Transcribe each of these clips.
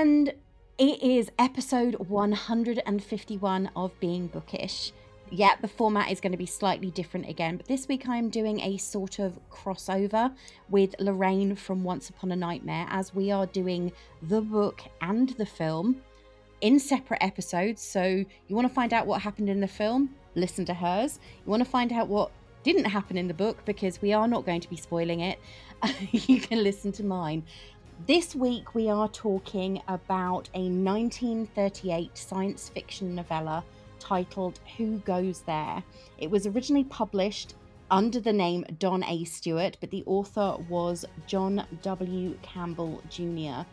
And it is episode 151 of Being Bookish. Yeah, the format is going to be slightly different again, but this week I'm doing a sort of crossover with Lorraine from Once Upon a Nightmare as we are doing the book and the film in separate episodes. So you want to find out what happened in the film? Listen to hers. You want to find out what didn't happen in the book because we are not going to be spoiling it. you can listen to mine. This week we are talking about a 1938 science fiction novella titled Who Goes There. It was originally published under the name Don A. Stewart, but the author was John W. Campbell Jr.,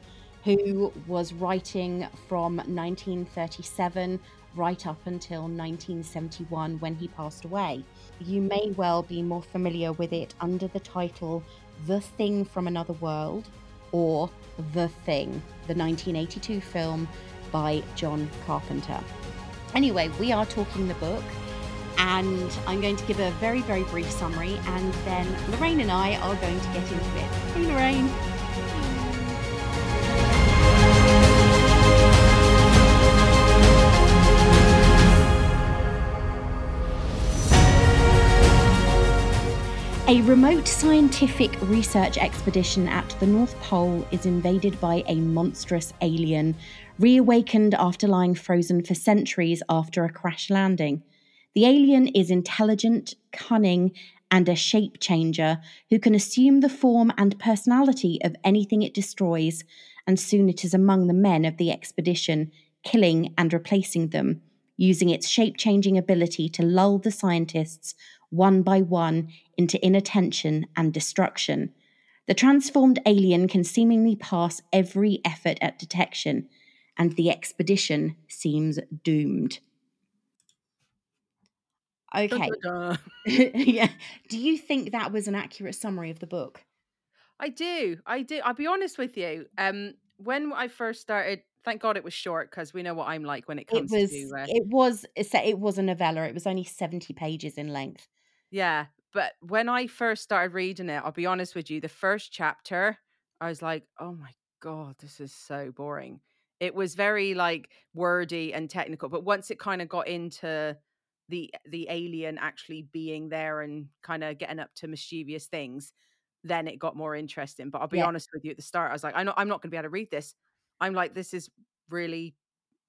who was writing from 1937 right up until 1971 when he passed away. You may well be more familiar with it under the title The Thing from Another World or The Thing, the 1982 film by John Carpenter. Anyway, we are talking the book, and I'm going to give a very, very brief summary, and then Lorraine and I are going to get into it. Hey, Lorraine. A remote scientific research expedition at the North Pole is invaded by a monstrous alien, reawakened after lying frozen for centuries after a crash landing. The alien is intelligent, cunning, and a shape changer who can assume the form and personality of anything it destroys, and soon it is among the men of the expedition, killing and replacing them, using its shape changing ability to lull the scientists one by one into inattention and destruction. The transformed alien can seemingly pass every effort at detection, and the expedition seems doomed. Okay. yeah. Do you think that was an accurate summary of the book? I do. I do. I'll be honest with you. Um, when I first started, thank God it was short because we know what I'm like when it comes it was, to. Uh, it was. It was a novella. It was only seventy pages in length. Yeah, but when I first started reading it, I'll be honest with you, the first chapter, I was like, oh my God, this is so boring. It was very like wordy and technical, but once it kind of got into the the alien actually being there and kind of getting up to mischievous things, then it got more interesting. But I'll be yeah. honest with you, at the start, I was like, I'm not, I'm not going to be able to read this. I'm like, this is really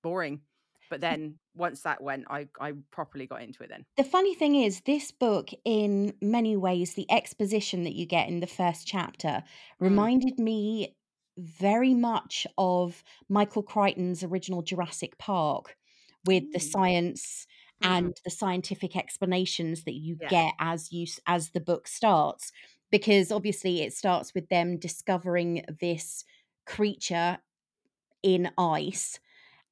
boring. But then once that went, I, I properly got into it then. The funny thing is, this book, in many ways, the exposition that you get in the first chapter mm. reminded me very much of Michael Crichton's original Jurassic Park with mm. the science mm. and the scientific explanations that you yeah. get as you as the book starts because obviously it starts with them discovering this creature in ice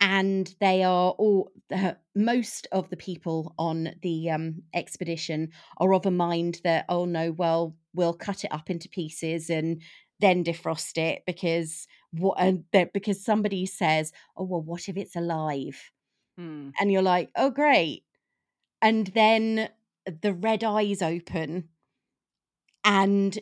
and they are all uh, most of the people on the um, expedition are of a mind that oh no well we'll cut it up into pieces and then defrost it because what uh, because somebody says oh well what if it's alive hmm. and you're like oh great and then the red eyes open and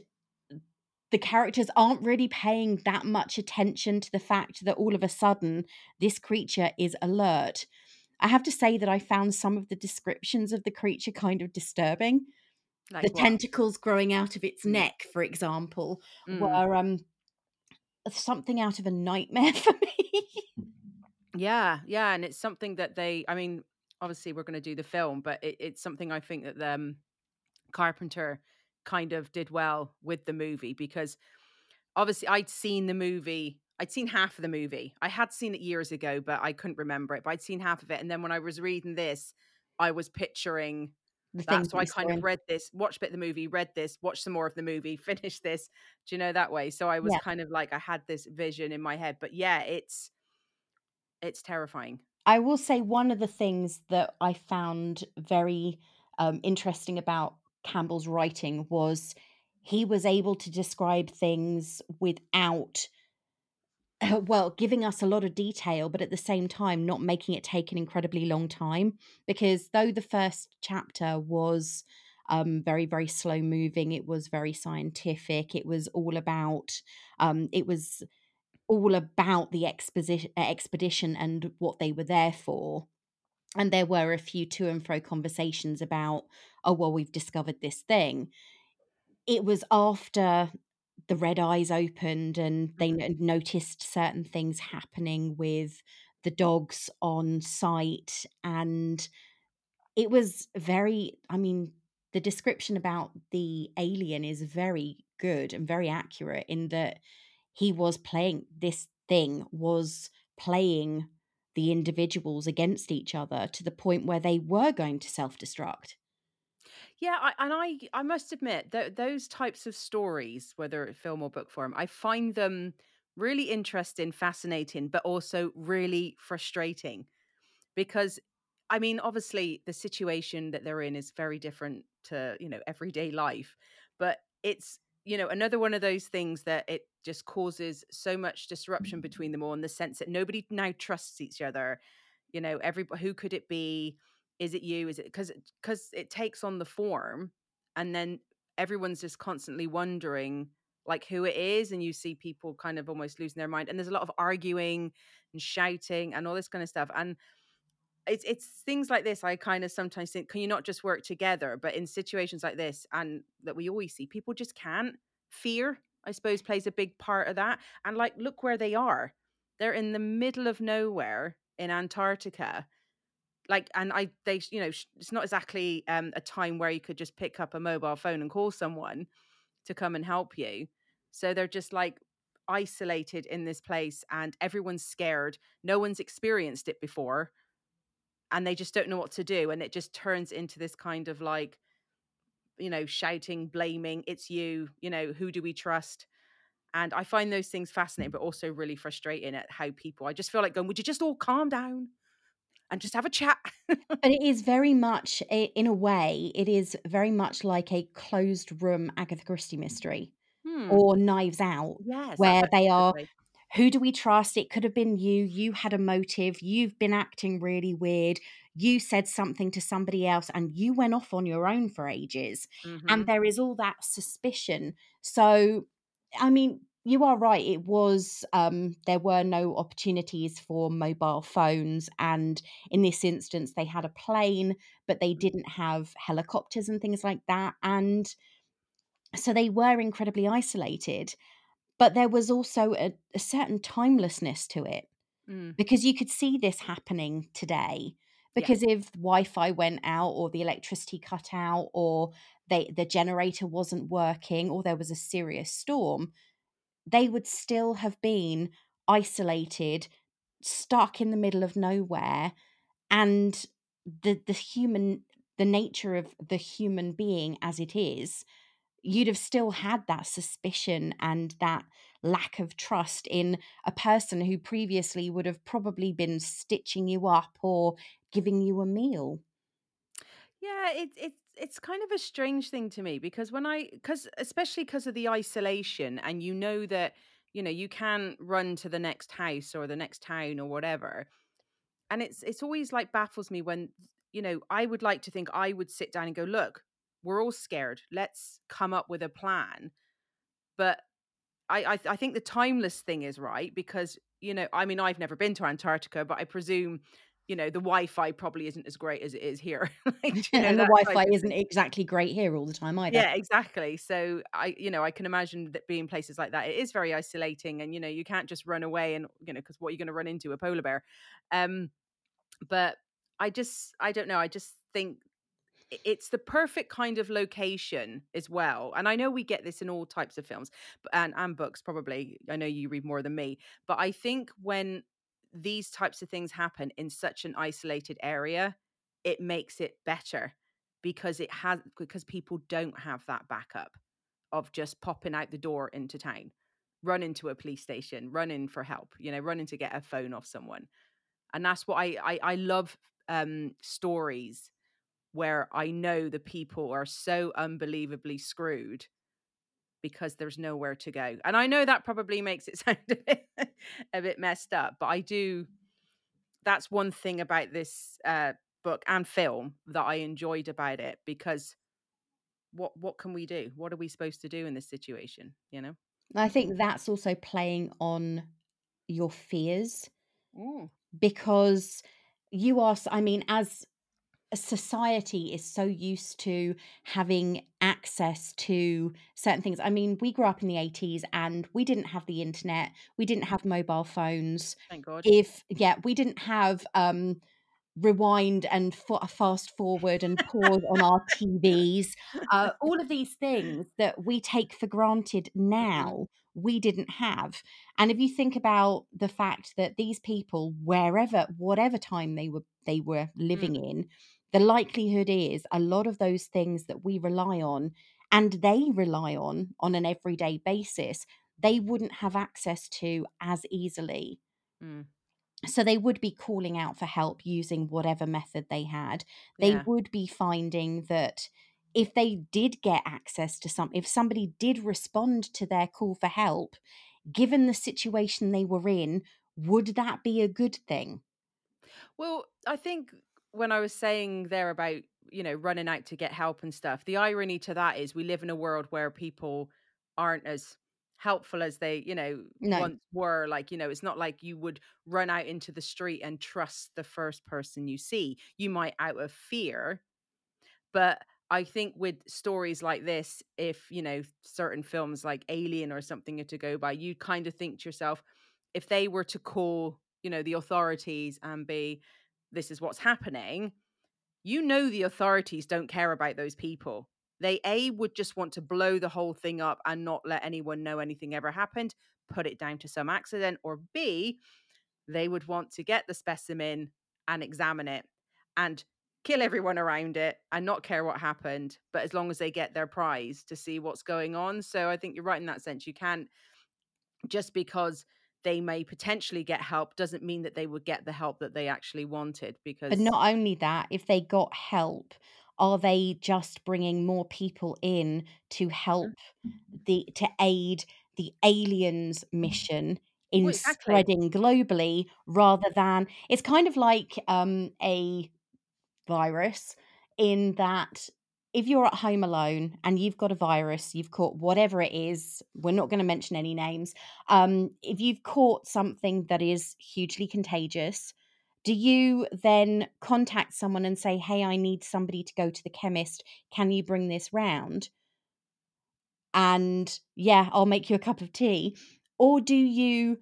the characters aren't really paying that much attention to the fact that all of a sudden this creature is alert. I have to say that I found some of the descriptions of the creature kind of disturbing. Like the what? tentacles growing out of its neck, for example, mm. were um something out of a nightmare for me. yeah, yeah, and it's something that they. I mean, obviously, we're going to do the film, but it, it's something I think that um, Carpenter kind of did well with the movie because obviously I'd seen the movie. I'd seen half of the movie. I had seen it years ago, but I couldn't remember it. But I'd seen half of it. And then when I was reading this, I was picturing the that. So I kind of read this, watched a bit of the movie, read this, watched some more of the movie, finished this. Do you know that way? So I was yeah. kind of like I had this vision in my head. But yeah, it's it's terrifying. I will say one of the things that I found very um, interesting about Campbell's writing was he was able to describe things without well giving us a lot of detail but at the same time not making it take an incredibly long time because though the first chapter was um, very very slow moving it was very scientific it was all about um, it was all about the exposition expedition and what they were there for and there were a few to and fro conversations about oh well we've discovered this thing it was after the red eyes opened and they Mhm. noticed certain things happening with the dogs on site and it was very i mean the description about the alien is very good and very accurate in that he was playing this thing was playing the individuals against each other to the point where they were going to self-destruct Yeah, I, and I I must admit that those types of stories, whether film or book form, I find them really interesting, fascinating, but also really frustrating because I mean, obviously the situation that they're in is very different to, you know, everyday life, but it's, you know, another one of those things that it just causes so much disruption mm-hmm. between them all in the sense that nobody now trusts each other. You know, everybody who could it be? Is it you? Is it because because it takes on the form and then everyone's just constantly wondering like who it is and you see people kind of almost losing their mind and there's a lot of arguing and shouting and all this kind of stuff and it's it's things like this I kind of sometimes think, can you not just work together? But in situations like this, and that we always see, people just can't. Fear, I suppose, plays a big part of that. And like, look where they are. They're in the middle of nowhere in Antarctica. Like, and I, they, you know, it's not exactly um, a time where you could just pick up a mobile phone and call someone to come and help you. So they're just like isolated in this place, and everyone's scared. No one's experienced it before and they just don't know what to do and it just turns into this kind of like you know shouting blaming it's you you know who do we trust and i find those things fascinating but also really frustrating at how people i just feel like going would you just all calm down and just have a chat and it is very much in a way it is very much like a closed room agatha christie mystery hmm or knives out yes where they are who do we trust? It could have been you. You had a motive. You've been acting really weird. You said something to somebody else and you went off on your own for ages. mm-hmm And there is all that suspicion. So, I mean, you are right. It was, um, there were no opportunities for mobile phones. And in this instance, they had a plane, but they didn't have helicopters and things like that. And so they were incredibly isolated. But there was also a, a certain timelessness to it mm, because you could see this happening today. yeah Because if Wi-Fi went out or the electricity cut out or they the generator wasn't working or there was a serious storm, they would still have been isolated, stuck in the middle of nowhere, and the the human the nature of the human being as it is you'd have still had that suspicion and that lack of trust in a person who previously would have probably been stitching you up or giving you a meal. yeah it's it's it's kind of a strange thing to me because when i because especially because of the isolation and you know that you know you can run to the next house or the next town or whatever and it's it's always like baffles me when you know i would like to think i would sit down and go look we're all scared. Let's come up with a plan. But i i, I think the timeless thing is right because you know i mean i've never been to antarctica but i presume you know the wi-fi probably isn't as great as it is here like and the Wi-Fi isn't exactly great here all the time either. yeah exactly so i you know i can imagine that being places like that it is very isolating and you know you can't just run away and you know because what are you going to run into a polar bear um but I just I don't know. I just think it's the perfect kind of location as well. And I know we get this in all types of films and and books probably. I know you read more than me, but I think when these types of things happen in such an isolated area, it makes it better because it has because people don't have that backup of just popping out the door into town, run into a police station, run in for help, you know, running to get a phone off someone. And that's what I I, I love um, stories where I know the people are so unbelievably screwed because there's nowhere to go. And I know that probably makes it sound a bit, a bit messed up, but I do. That's one thing about this uh, book and film that I enjoyed about it because what what can we do? What are we supposed to do in this situation? You know? I think that's also playing on your fears Mm. because you are I mean as society is so used to having access to certain things. I mean we grew up in the 80s and we didn't have the internet we didn't have mobile phones. Thank God. if yeah we didn't have um rewind and fa- fast forward and pause on our tvs uh, all of these things that we take for granted now we didn't have. And if you think about the fact that these people wherever whatever time they were they were living in the likelihood is a lot of those things that we rely on and they rely on on an everyday basis they wouldn't have access to as easily Mm. so they would be calling out for help using whatever method they had they Yeah. would be finding that if they did get access to some if somebody did respond to their call for help given the situation they were in would that be a good thing Well, I think when I was saying there about, you know, running out to get help and stuff, the irony to that is we live in a world where people aren't as helpful as they, you know, no once were. Like, you know, it's not like you would run out into the street and trust the first person you see. You might out of fear, but I think with stories like this, if you know certain films like Alien or something are to go by, you kind of think to yourself, if they were to call, you know, the authorities and be, this is what's happening, you know, the authorities don't care about those people. They a would just want to blow the whole thing up and not let anyone know anything ever happened, put it down to some accident, or b they would want to get the specimen and examine it and kill everyone around it and not care what happened but as long as they get their prize to see what's going on so i think you're right in that sense you can't just because they may potentially get help doesn't mean that they would get the help that they actually wanted because But not only that, if they got help, are they just bringing more people in to help the to aid the aliens mission in well exactly. spreading globally rather than it's kind of like um a virus in that if you're at home alone and you've got a virus, you've caught whatever it is, we're not going to mention any names. Um, if you've caught something that is hugely contagious, do you then contact someone and say, Hey, I need somebody to go to the chemist. Can you bring this round? And yeah, I'll make you a cup of tea. Or do you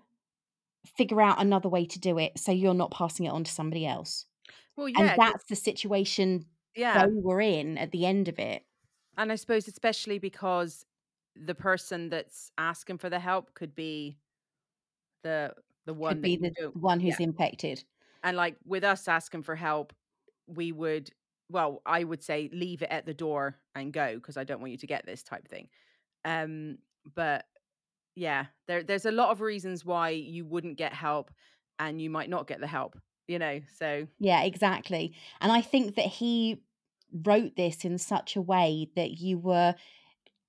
figure out another way to do it so you're not passing it on to somebody else? well And that's the situation they yeah were in at the end of it. and i suppose especially because the person that's asking for the help could be the the one Could be the one yeah who's infected. And like with us asking for help, we would, well, I would say leave it at the door and go because I don't want you to get this type of thing. Um, but yeah, there there's a lot of reasons why you wouldn't get help and you might not get the help, you know. So Yeah, exactly. And I think that he wrote this in such a way that you were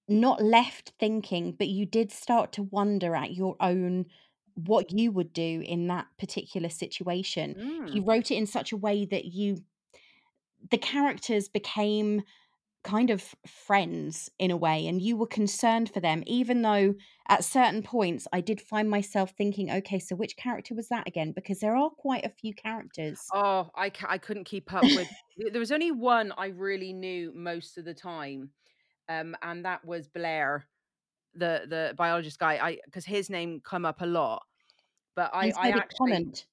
not left thinking, but you did start to wonder at your own what you would do in that particular situation. He mm, wrote it in such a way that you the characters became kind of friends in a way and you were concerned for them even though at certain points I did find myself thinking okay so which character was that again because there are quite a few characters oh, I I couldn't keep up with. there was only one I really knew most of the time, um, and that was Blair, the the biologist guy. I because his name come up a lot, but I so I actually Connant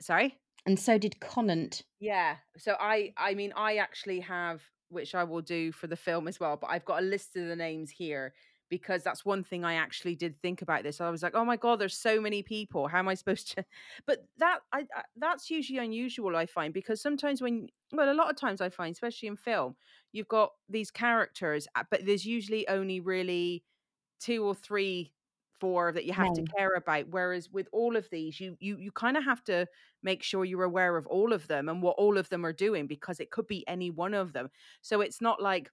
sorry. and so did Connant Yeah. So I I mean I actually have which I will do for the film as well, but I've got a list of the names here because that's one thing I actually did think about this. I was like, "Oh my god, there's so many people. How am I supposed to?" But that I, I that's usually unusual I find because sometimes when well, a lot of times I find especially in film, you've got these characters uh, but there's usually only really two or three four that you have to care about whereas with all of these you you you kind of have to make sure you're aware of all of them and what all of them are doing because it could be any one of them. So it's not like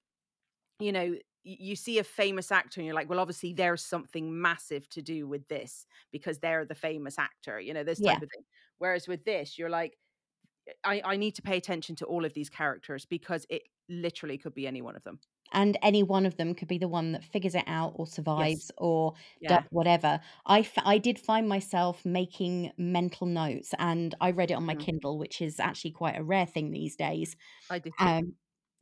you know you see a famous actor and you're like well obviously there's something massive to do with this because they're the famous actor you know this yeah. type of thing. Whereas with this you're like I, I need to pay attention to all of these characters because it literally could be any one of them and any one of them could be the one that figures it out or Yes. survives or does Yeah. whatever. I f- I did find myself making mental notes, and I read it on my Mhm. Kindle, which is actually quite a rare thing these days. I did. Um,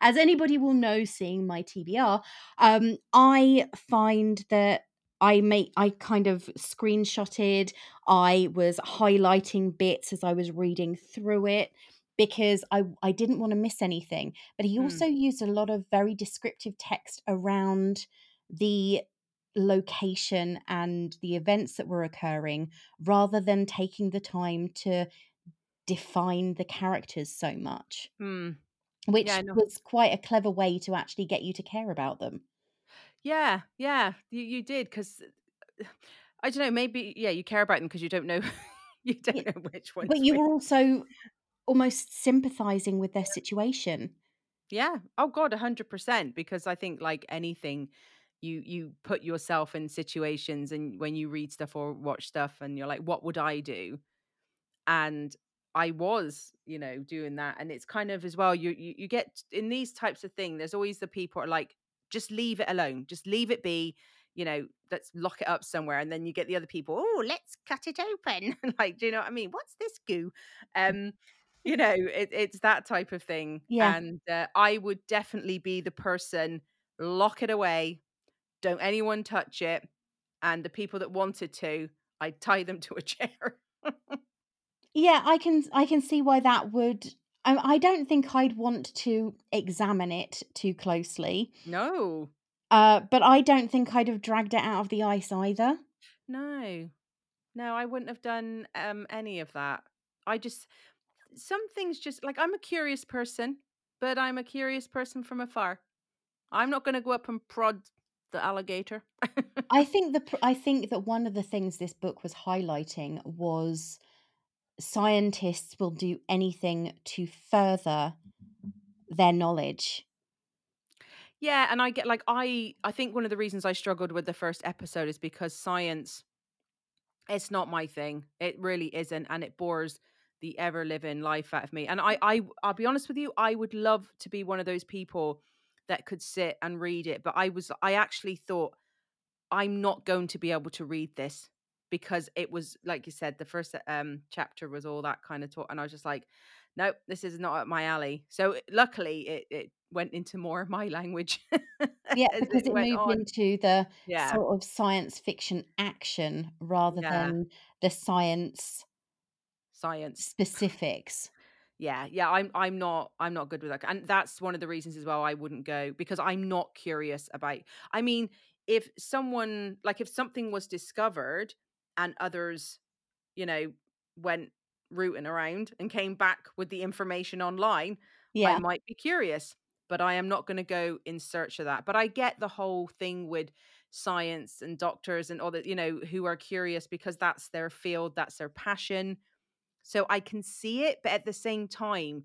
as anybody will know, seeing my TBR, um, I find that I make I kind of screenshotted. I was highlighting bits as I was reading through it because I I didn't want to miss anything. But he Mm. also used a lot of very descriptive text around the location and the events that were occurring rather than taking the time to define the characters so much Mm. which Yeah, was quite a clever way to actually get you to care about them. Yeah, yeah. You you did because I don't know. Maybe yeah. You care about them because you don't know you don't know which one's but you were also almost sympathizing with their situation. Yeah. Oh God, a hundred percent. Because I think like anything, you you put yourself in situations, and when you read stuff or watch stuff, and you're like, what would I do? and I was, you know, doing that. And it's kind of as well, you you, you get in these types of thing, there's always the people are like, just leave it alone, just leave it be, you know, let's lock it up somewhere. And then you get the other people, oh, let's cut it open. like, do you know what I mean? What's this goo? Um, you know, it, it's that type of thing. Yeah. And uh, I would definitely be the person, lock it away, don't anyone touch it. And the people that wanted to, I'd tie them to a chair. Yeah, I can I can see why that would I, I don't think I'd want to examine it too closely. no. Uh, but I don't think I'd have dragged it out of the ice either. No. No, I wouldn't have done um any of that. I just some things just like I'm a curious person, but I'm a curious person from afar. I'm not going to go up and prod the alligator. I think the I think that one of the things this book was highlighting was scientists will do anything to further their knowledge. yeah, and I get like I I think one of the reasons I struggled with the first episode is because science it's not my thing. It really isn't and it bores the ever living life out of me. And I I I'll be honest with you, I would love to be one of those people that could sit and read it, but I was I actually thought I'm not going to be able to read this because it was like you said, the first um chapter was all that kind of talk, and I was just like, nope, this is not up my alley. So luckily, it it went into more of my language Yeah, because it it moved on. into the Yeah, sort of science fiction action rather yeah, than the science science. specifics. Yeah, yeah, I'm I'm not I'm not good with that. And that's one of the reasons as well I wouldn't go because I'm not curious about I mean, if someone like if something was discovered and others, you know, went rooting around and came back with the information online, yeah. I might be curious, but I am not going to go in search of that. But I get the whole thing with science and doctors and all that, you know, who are curious because that's their field, that's their passion. So I can see it, but at the same time,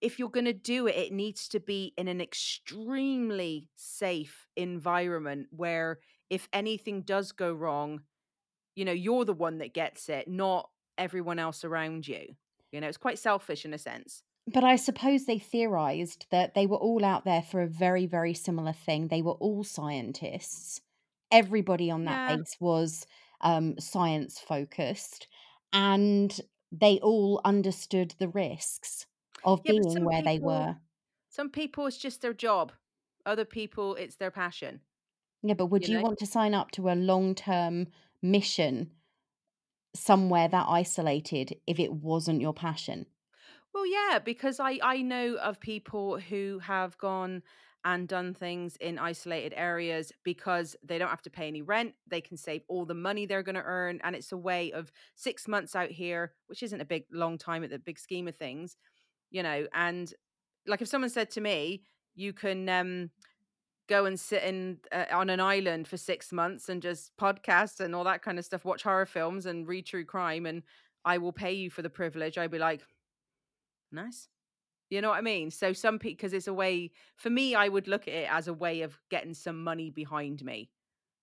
if you're going to do it, it needs to be in an extremely safe environment where if anything does go wrong, you know, you're the one that gets it, not everyone else around you. You know, it's quite selfish in a sense. But I suppose they theorized that they were all out there for a very, very similar thing. They were all scientists. Everybody on that Yeah. base was um, science focused, and they all understood the risks of Yeah, being where they were. some people it's just their job. Other people it's their passion, Yeah, but would you you know? want to sign up to a long term mission somewhere that isolated if it wasn't your passion? Well, yeah, because I I know of people who have gone and done things in isolated areas because they don't have to pay any rent. They can save all the money they're going to earn, and it's a way of six months out here, which isn't a big long time at the big scheme of things, you know. And like if someone said to me, "You can um, go and sit in uh, on an island for six months and just podcast and all that kind of stuff, watch horror films and read true crime, and I will pay you for the privilege," I'd be like, "Nice." You know what I mean? So some people, because it's a way for me, I would look at it as a way of getting some money behind me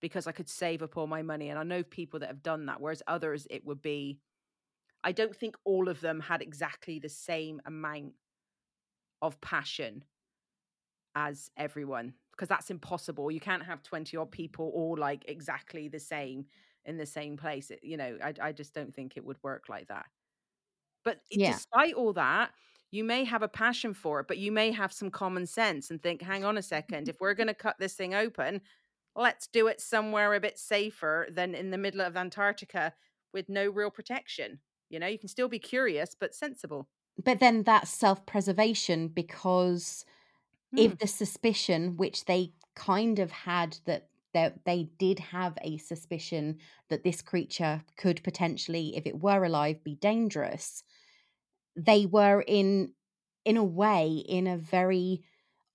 because I could save up all my money. And I know people that have done that, whereas others, it would be, I don't think all of them had exactly the same amount of passion as everyone because that's impossible. You can't have 20 odd people all like exactly the same in the same place. It, you know, I, I just don't think it would work like that. But Yeah. despite all that, you may have a passion for it, but you may have some common sense and think, hang on a second, if we're going to cut this thing open, let's do it somewhere a bit safer than in the middle of Antarctica with no real protection. You know, you can still be curious, but sensible. But then that's self preservation because Hmm. if the suspicion, which they kind of had that that they did have a suspicion that this creature could potentially, if it were alive, be dangerous, they were in in a way in a very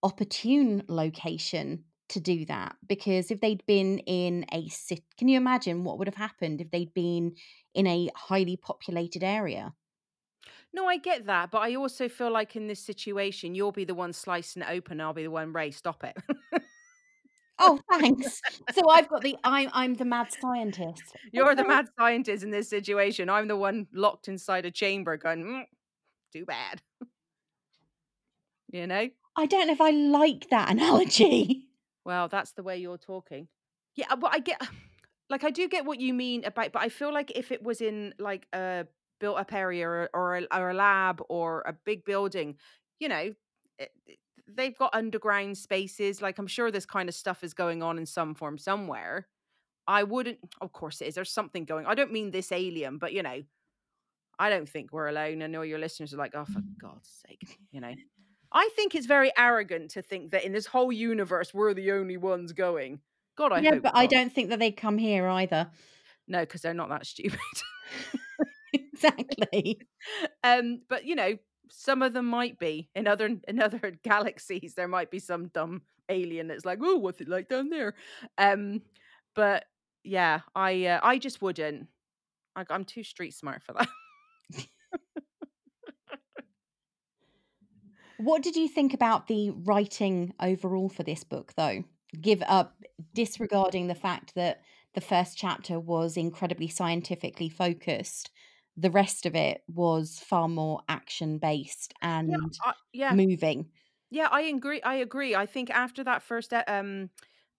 opportune location to do that because if they'd been in a city can you imagine what would have happened if they'd been in a highly populated area No, I get that, but I also feel like in this situation, you'll be the one slicing it open. I'll be the one, Ray, stop it. oh thanks so i've got the i'm i'm the mad scientist You're the mad scientist in this situation. I'm the one locked inside a chamber going, mm, too bad. you know? i don't know if i like that analogy Well, that's the way you're talking. Yeah, but I get, like, I do get what you mean about, but I feel like if it was in like a built up area or, or, a, or a lab or a big building, you know, it, it- they've got underground spaces. Like, I'm sure this kind of stuff is going on in some form somewhere. I wouldn't, of course, it is. There's something going. I don't mean this alien, but you know, I don't think we're alone. And all your listeners are like, oh, for God's sake, you know. I think it's very arrogant to think that in this whole universe we're the only ones going. God, I yeah hope but i don't think that they come here either No, because they're not that stupid. exactly um, but you know, some of them might be in other in other galaxies. There might be some dumb alien that's like, oh, what's it like down there? Um, but yeah, I uh, I just wouldn't. I, I'm too street smart for that. What did you think about the writing overall for this book, though? Give up, disregarding the fact that the first chapter was incredibly scientifically focused. The rest of it was far more action based and Yeah, I, yeah, moving. Yeah, I agree. I agree. I think after that first uh, um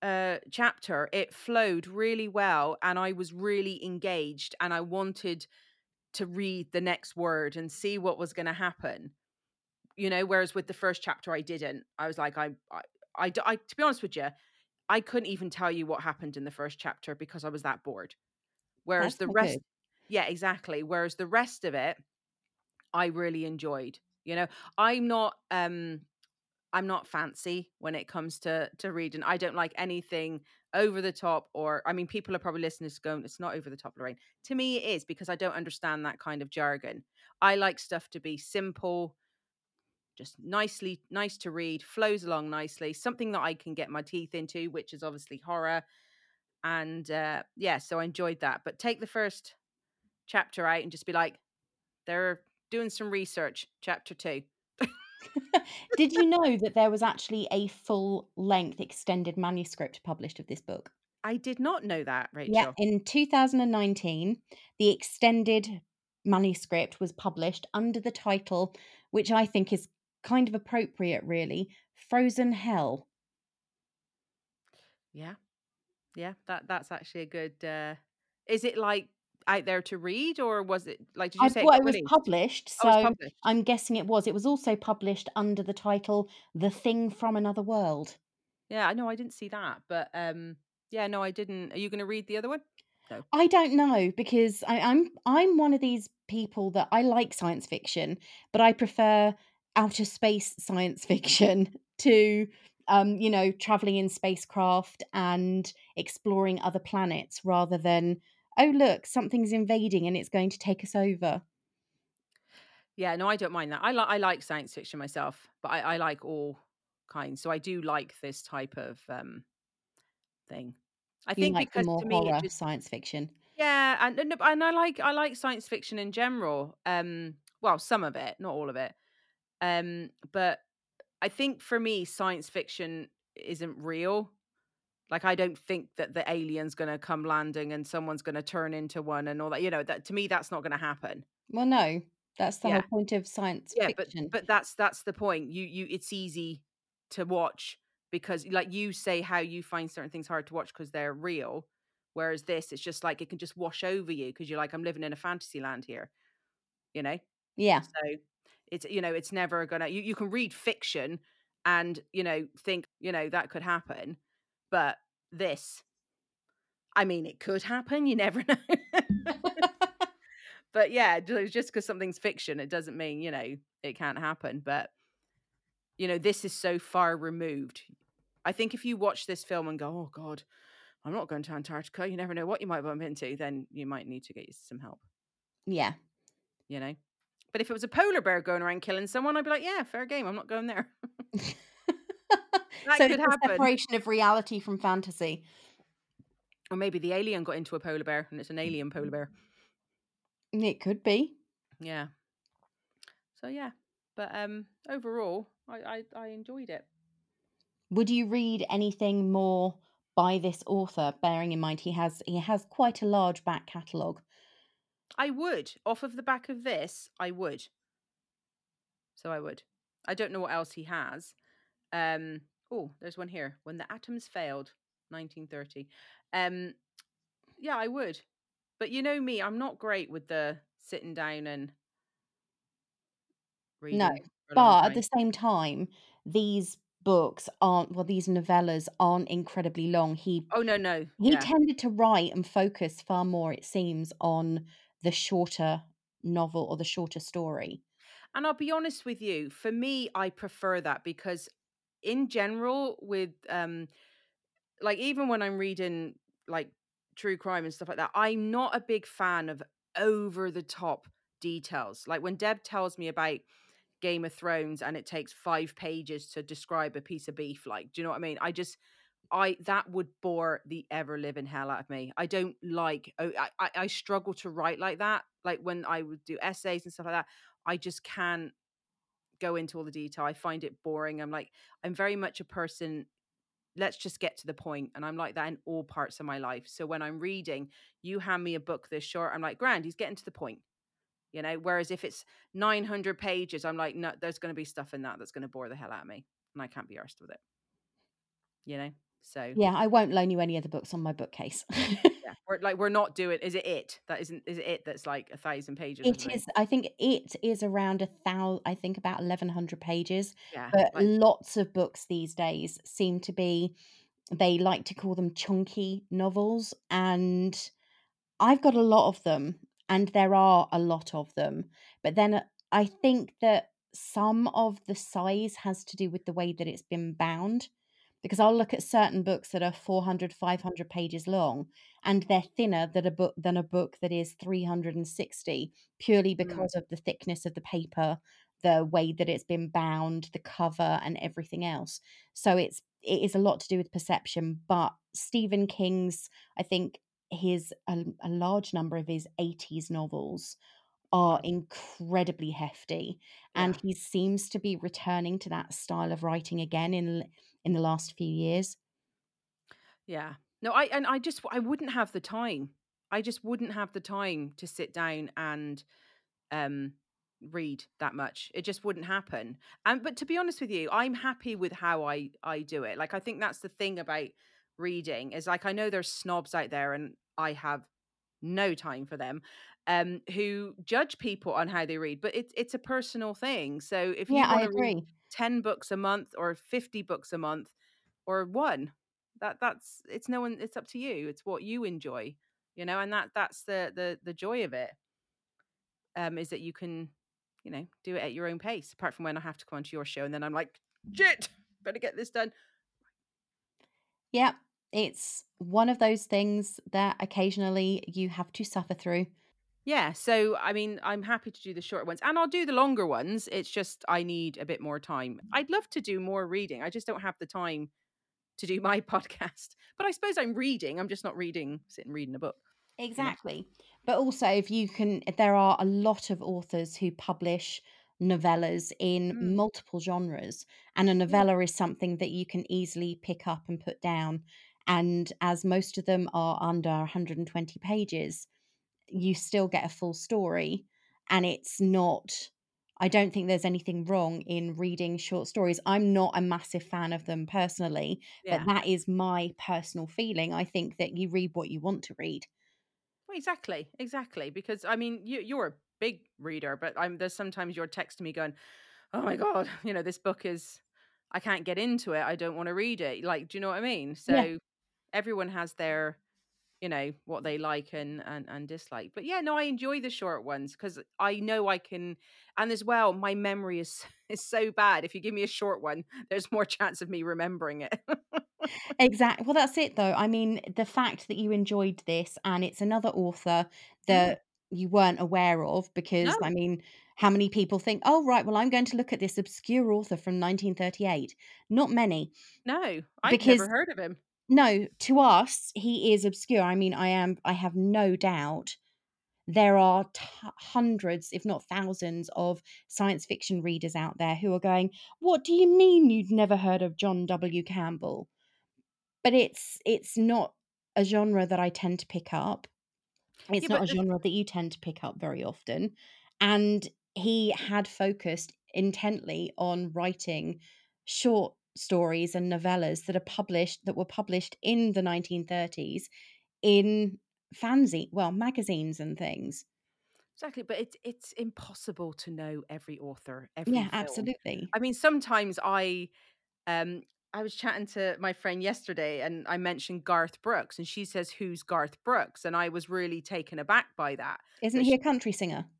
uh chapter, it flowed really well and I was really engaged and I wanted to read the next word and see what was going to happen. You know, whereas with the first chapter I didn't. I was like I, I, I. to be honest with you, I couldn't even tell you what happened in the first chapter because I was that bored. Whereas That's the rest good. yeah, exactly. Whereas the rest of it I really enjoyed. You know, I'm not um I'm not fancy when it comes to to reading. I don't like anything over the top or I mean people are probably listening to going it's not over the top Lorraine. To me it is because I don't understand that kind of jargon. I like stuff to be simple, just nicely nice to read, flows along nicely, something that I can get my teeth into, which is obviously horror. And uh yeah, so I enjoyed that. But take the first chapter out and just be like they're doing some research, chapter 2. Did you know that there was actually a full length extended manuscript published of this book? I did not know that, Rachel. Yeah, in 2019, the extended manuscript was published under the title, which I think is kind of appropriate, really Frozen Hell. Yeah. Yeah, that that's actually a good uh is it like out there to read or was it like did you I say it it was released? published, Oh, so published. I'm guessing it was. It was also published under the title The Thing from Another World. Yeah, I know I didn't see that, but um yeah, no, I didn't. Are you going to read the other one? No. I don't know because I, I'm I'm one of these people that I like science fiction, but I prefer outer space science fiction to um, you know, traveling in spacecraft and exploring other planets rather than oh look, something's invading and it's going to take us over. Yeah, no, I don't mind that. I like I like science fiction myself, but I I like all kinds. So I do like this type of um thing. I You think like because more to me horror just science fiction. yeah, and and, and I like I like science fiction in general. Um well, some of it, not all of it. Um but I think for me, science fiction isn't real. Like I don't think that the alien's going to come landing and someone's going to turn into one and all that. You know, that to me, that's not going to happen. Well, no, that's the Yeah, whole point of science yeah, but but that's that's the point. You you, it's easy to watch because like you say how you find certain things hard to watch because they're real whereas this it's just like it can just wash over you because you're like i'm living in a fantasy land here you know Yeah. so it's you know it's never gonna you, you can read fiction and you know think you know that could happen but this i mean it could happen you never know. But yeah just because something's fiction it doesn't mean you know it can't happen but you know this is so far removed. I think if you watch this film and go oh god i'm not going to antarctica you never know what you might bump into then you might need to get some help. Yeah. you know? But if it was a polar bear going around killing someone i'd be like yeah fair game i'm not going there That so could happen. separation of reality from fantasy. or maybe the alien got into a polar bear and it's an alien polar bear It could be. yeah so yeah but um overall i i, I enjoyed it Would you read anything more by this author? Bearing in mind he has he has quite a large back catalogue. I would. Off of the back of this, I would. So I would. I don't know what else he has. Um oh, there's one here. When the atoms failed, 1930. Um yeah, I would. But you know me, I'm not great with the sitting down and reading. No, But at the same time, these books aren't well, these novellas aren't incredibly long. He Oh no, no. he Yeah. tended to write and focus far more, it seems, on the shorter novel or the shorter story. And I'll be honest with you, for me, I prefer that because in general, with um like even when I'm reading like true crime and stuff like that, I'm not a big fan of over the top details. Like when Deb tells me about Game of Thrones and it takes five pages to describe a piece of beef, like, do you know what I mean? I just I that would bore the ever living hell out of me. I don't like oh, I, I I struggle to write like that. Like when I would do essays and stuff like that, I just can't go into all the detail. I find it boring. I'm like I'm very much a person let's just get to the point. and i'm like that in all parts of my life so when i'm reading you hand me a book this short i'm like grand he's getting to the point you know whereas if it's 900 pages i'm like no there's going to be stuff in that that's going to bore the hell out of me and i can't be arsed with it you know so Yeah, I won't loan you any of the books on my bookcase. yeah we're like we're not doing is it it that isn't is it it that's like a thousand pages It is. I think it is around a thousand. I think about eleven hundred pages. yeah But like lots of books these days seem to be. They like to call them chunky novels, and I've got a lot of them, and there are a lot of them. But then uh, I think that some of the size has to do with the way that it's been bound. Because I'll look at certain books that are 400, 500 pages long, and they're thinner than a book than a book that is 360, purely mm, because of the thickness of the paper, the way that it's been bound, the cover, and everything else. So it's it is a lot to do with perception. But Stephen King's, I think his a, a large number of his 80s novels are incredibly hefty yeah and he seems to be returning to that style of writing again in in the last few years Yeah. No, I and I just I wouldn't have the time. I just wouldn't have the time to sit down and um read that much. It just wouldn't happen. And but to be honest with you, I'm happy with how I I do it. Like I think that's the thing about reading is like I know there's snobs out there and I have no time for them um who judge people on how they read, but it's it's a personal thing. So if yeah you i want to read agree 10 books a month or 50 books a month or one. That that's it's no one it's up to you it's what you enjoy you know and that that's the the the joy of it um is that you can you know do it at your own pace apart from when i have to come onto your show and then i'm like shit better get this done. Yeah it's one of those things that occasionally you have to suffer through yeah so i mean i'm happy to do the short ones and i'll do the longer ones it's just i need a bit more time i'd love to do more reading i just don't have the time to do my podcast but i suppose i'm reading i'm just not reading sitting reading a book Exactly. But also, if you can, there are a lot of authors who publish novellas in Mm, multiple genres, and a yeah novella is something that you can easily pick up and put down. And as most of them are under 120 pages, you still get a full story, and it's not. I don't think there's anything wrong in reading short stories. I'm not a massive fan of them personally, Yeah. but that is my personal feeling. I think that you read what you want to read. Well, exactly, exactly. Because I mean, you you're a big reader, but I'm there's sometimes you're texting me going, "Oh my god, you know this book is, I can't get into it. I don't want to read it." Like, do you know what I mean? Yeah. So everyone has their, you know, what they like and and and dislike. But yeah, no, I enjoy the short ones because I know I can, and as well, my memory is is so bad. If you give me a short one, there's more chance of me remembering it. Exactly. Well, that's it though. I mean, the fact that you enjoyed this and it's another author Mm. that you weren't aware of because No. I mean, how many people think, "Oh, right, well, I'm going to look at this obscure author from 1938." Not many. No, i've Because never heard of him. No, to us, he is obscure. I mean, I am I have no doubt there are t- hundreds, if not thousands, of science fiction readers out there who are going, "What do you mean you'd never heard of John W. Campbell?" But it's it's not a genre that I tend to pick up. It's Yeah, not a genre that you tend to pick up very often. And he had focused intently on writing short stories and novellas that are published that were published in the 1930s in fanzine, well, magazines and things. Exactly, but it's it's impossible to know every author, every Yeah, film. absolutely. I mean, sometimes I um I was chatting to my friend yesterday and I mentioned Garth Brooks and she says, "Who's Garth Brooks?" And I was really taken aback by that. Isn't That he she, a country singer?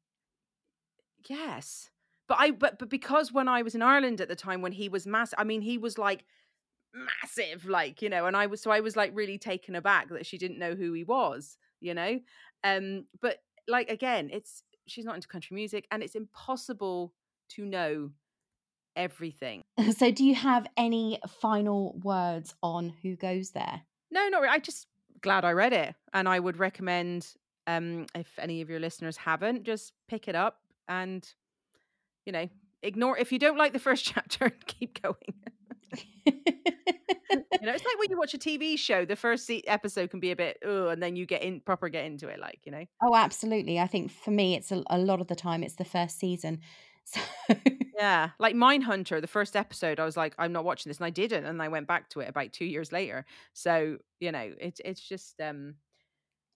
yes. But I but but because when I was in Ireland at the time when he was massive, I mean, he was like massive, like, you know, and I was so I was like really taken aback that she didn't know who he was, you know? Um, but like again, it's she's not into country music and it's impossible to know everything. So do you have any final words on who goes there? No, not really. I just glad I read it. And I would recommend um if any of your listeners haven't, just pick it up and you know, ignore if you don't like the first chapter, and keep going. you know, it's like when you watch a TV show, the first episode can be a bit, oh, and then you get in proper get into it, like you know. Oh, absolutely. I think for me, it's a, a lot of the time it's the first season. So Yeah, like Mindhunter, the first episode, I was like, I'm not watching this, and I didn't, and I went back to it about two years later. So you know, it's it's just um,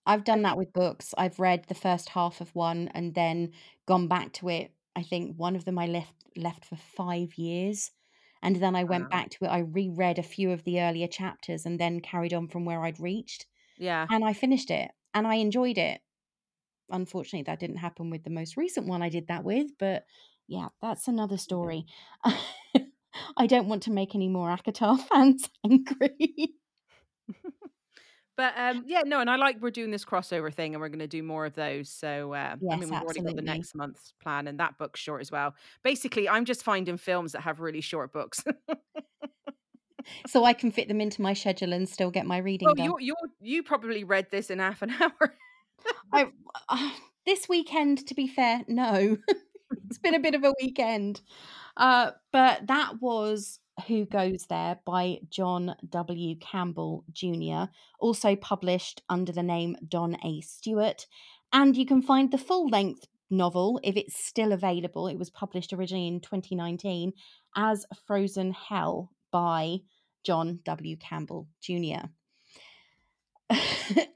I've done that with books. I've read the first half of one and then gone back to it. I think one of them I left left for five years. And then I went wow. back to it. I reread a few of the earlier chapters and then carried on from where I'd reached. yeah, And I finished it and I enjoyed it. Unfortunately, that didn't happen with the most recent one I did that with, but yeah, that's another story. I don't want to make any more ACOTAR fans angry. but um, yeah, no, and I like we're doing this crossover thing, and we're going to do more of those. So uh, I mean, we've already got the next month's plan, and that book's short as well. Basically, I'm just finding films that have really short books. So I can fit them into my schedule and still get my reading well, done. you you you probably read this in half an hour. I uh, this weekend, to be fair, no, it's been a bit of a weekend. Uh, but that was Who Goes There by John W. Campbell Jr., also published under the name Don A. Stewart. And you can find the full length novel if it's still available. It was published originally in 2019 as Frozen Hell by John W. Campbell Jr.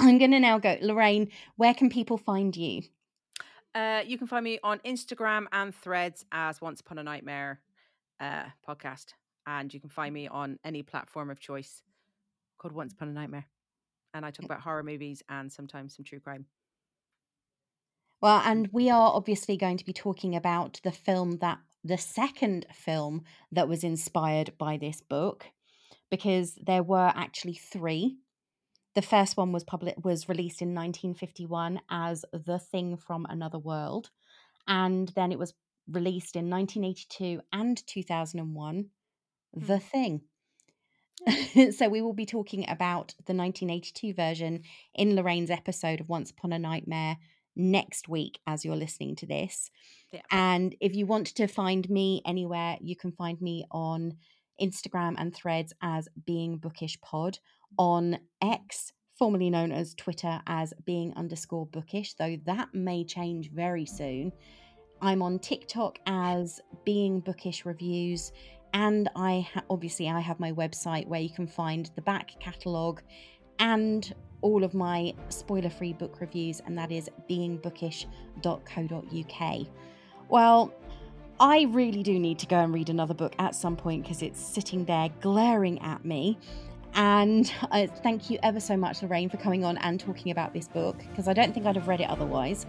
I'm going to now go. Lorraine, where can people find you? Uh, you can find me on Instagram and Threads as Once Upon a Nightmare uh, podcast, and you can find me on any platform of choice called Once Upon a Nightmare. And I talk about horror movies and sometimes some true crime. Well, and we are obviously going to be talking about the film that the second film that was inspired by this book, because there were actually three. The first one was public was released in 1951 as The Thing from Another World, and then it was released in 1982 and 2001, The mm. Thing. so we will be talking about the 1982 version in Lorraine's episode of Once Upon a Nightmare next week as you're listening to this. Yeah. And if you want to find me anywhere, you can find me on Instagram and threads as Being Bookish Pod, on X, formerly known as Twitter as Being underscore Bookish, though that may change very soon. I'm on TikTok as Being Bookish Reviews, and I ha- obviously I have my website where you can find the back catalogue and all of my spoiler-free book reviews, and that is beingbookish.co.uk. Well, I really do need to go and read another book at some point because it's sitting there glaring at me. And uh, thank you ever so much, Lorraine, for coming on and talking about this book because I don't think I'd have read it otherwise.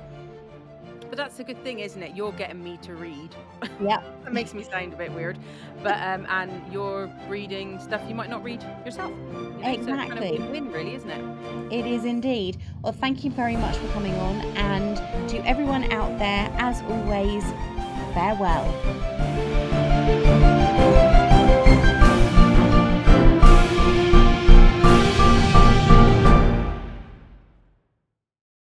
But that's a good thing, isn't it? You're getting me to read. Yeah. that makes me sound a bit weird. But um, and you're reading stuff you might not read yourself. You know, exactly. So kind of win-win, really, isn't it? It is indeed. Well, thank you very much for coming on. And to everyone out there, as always, farewell.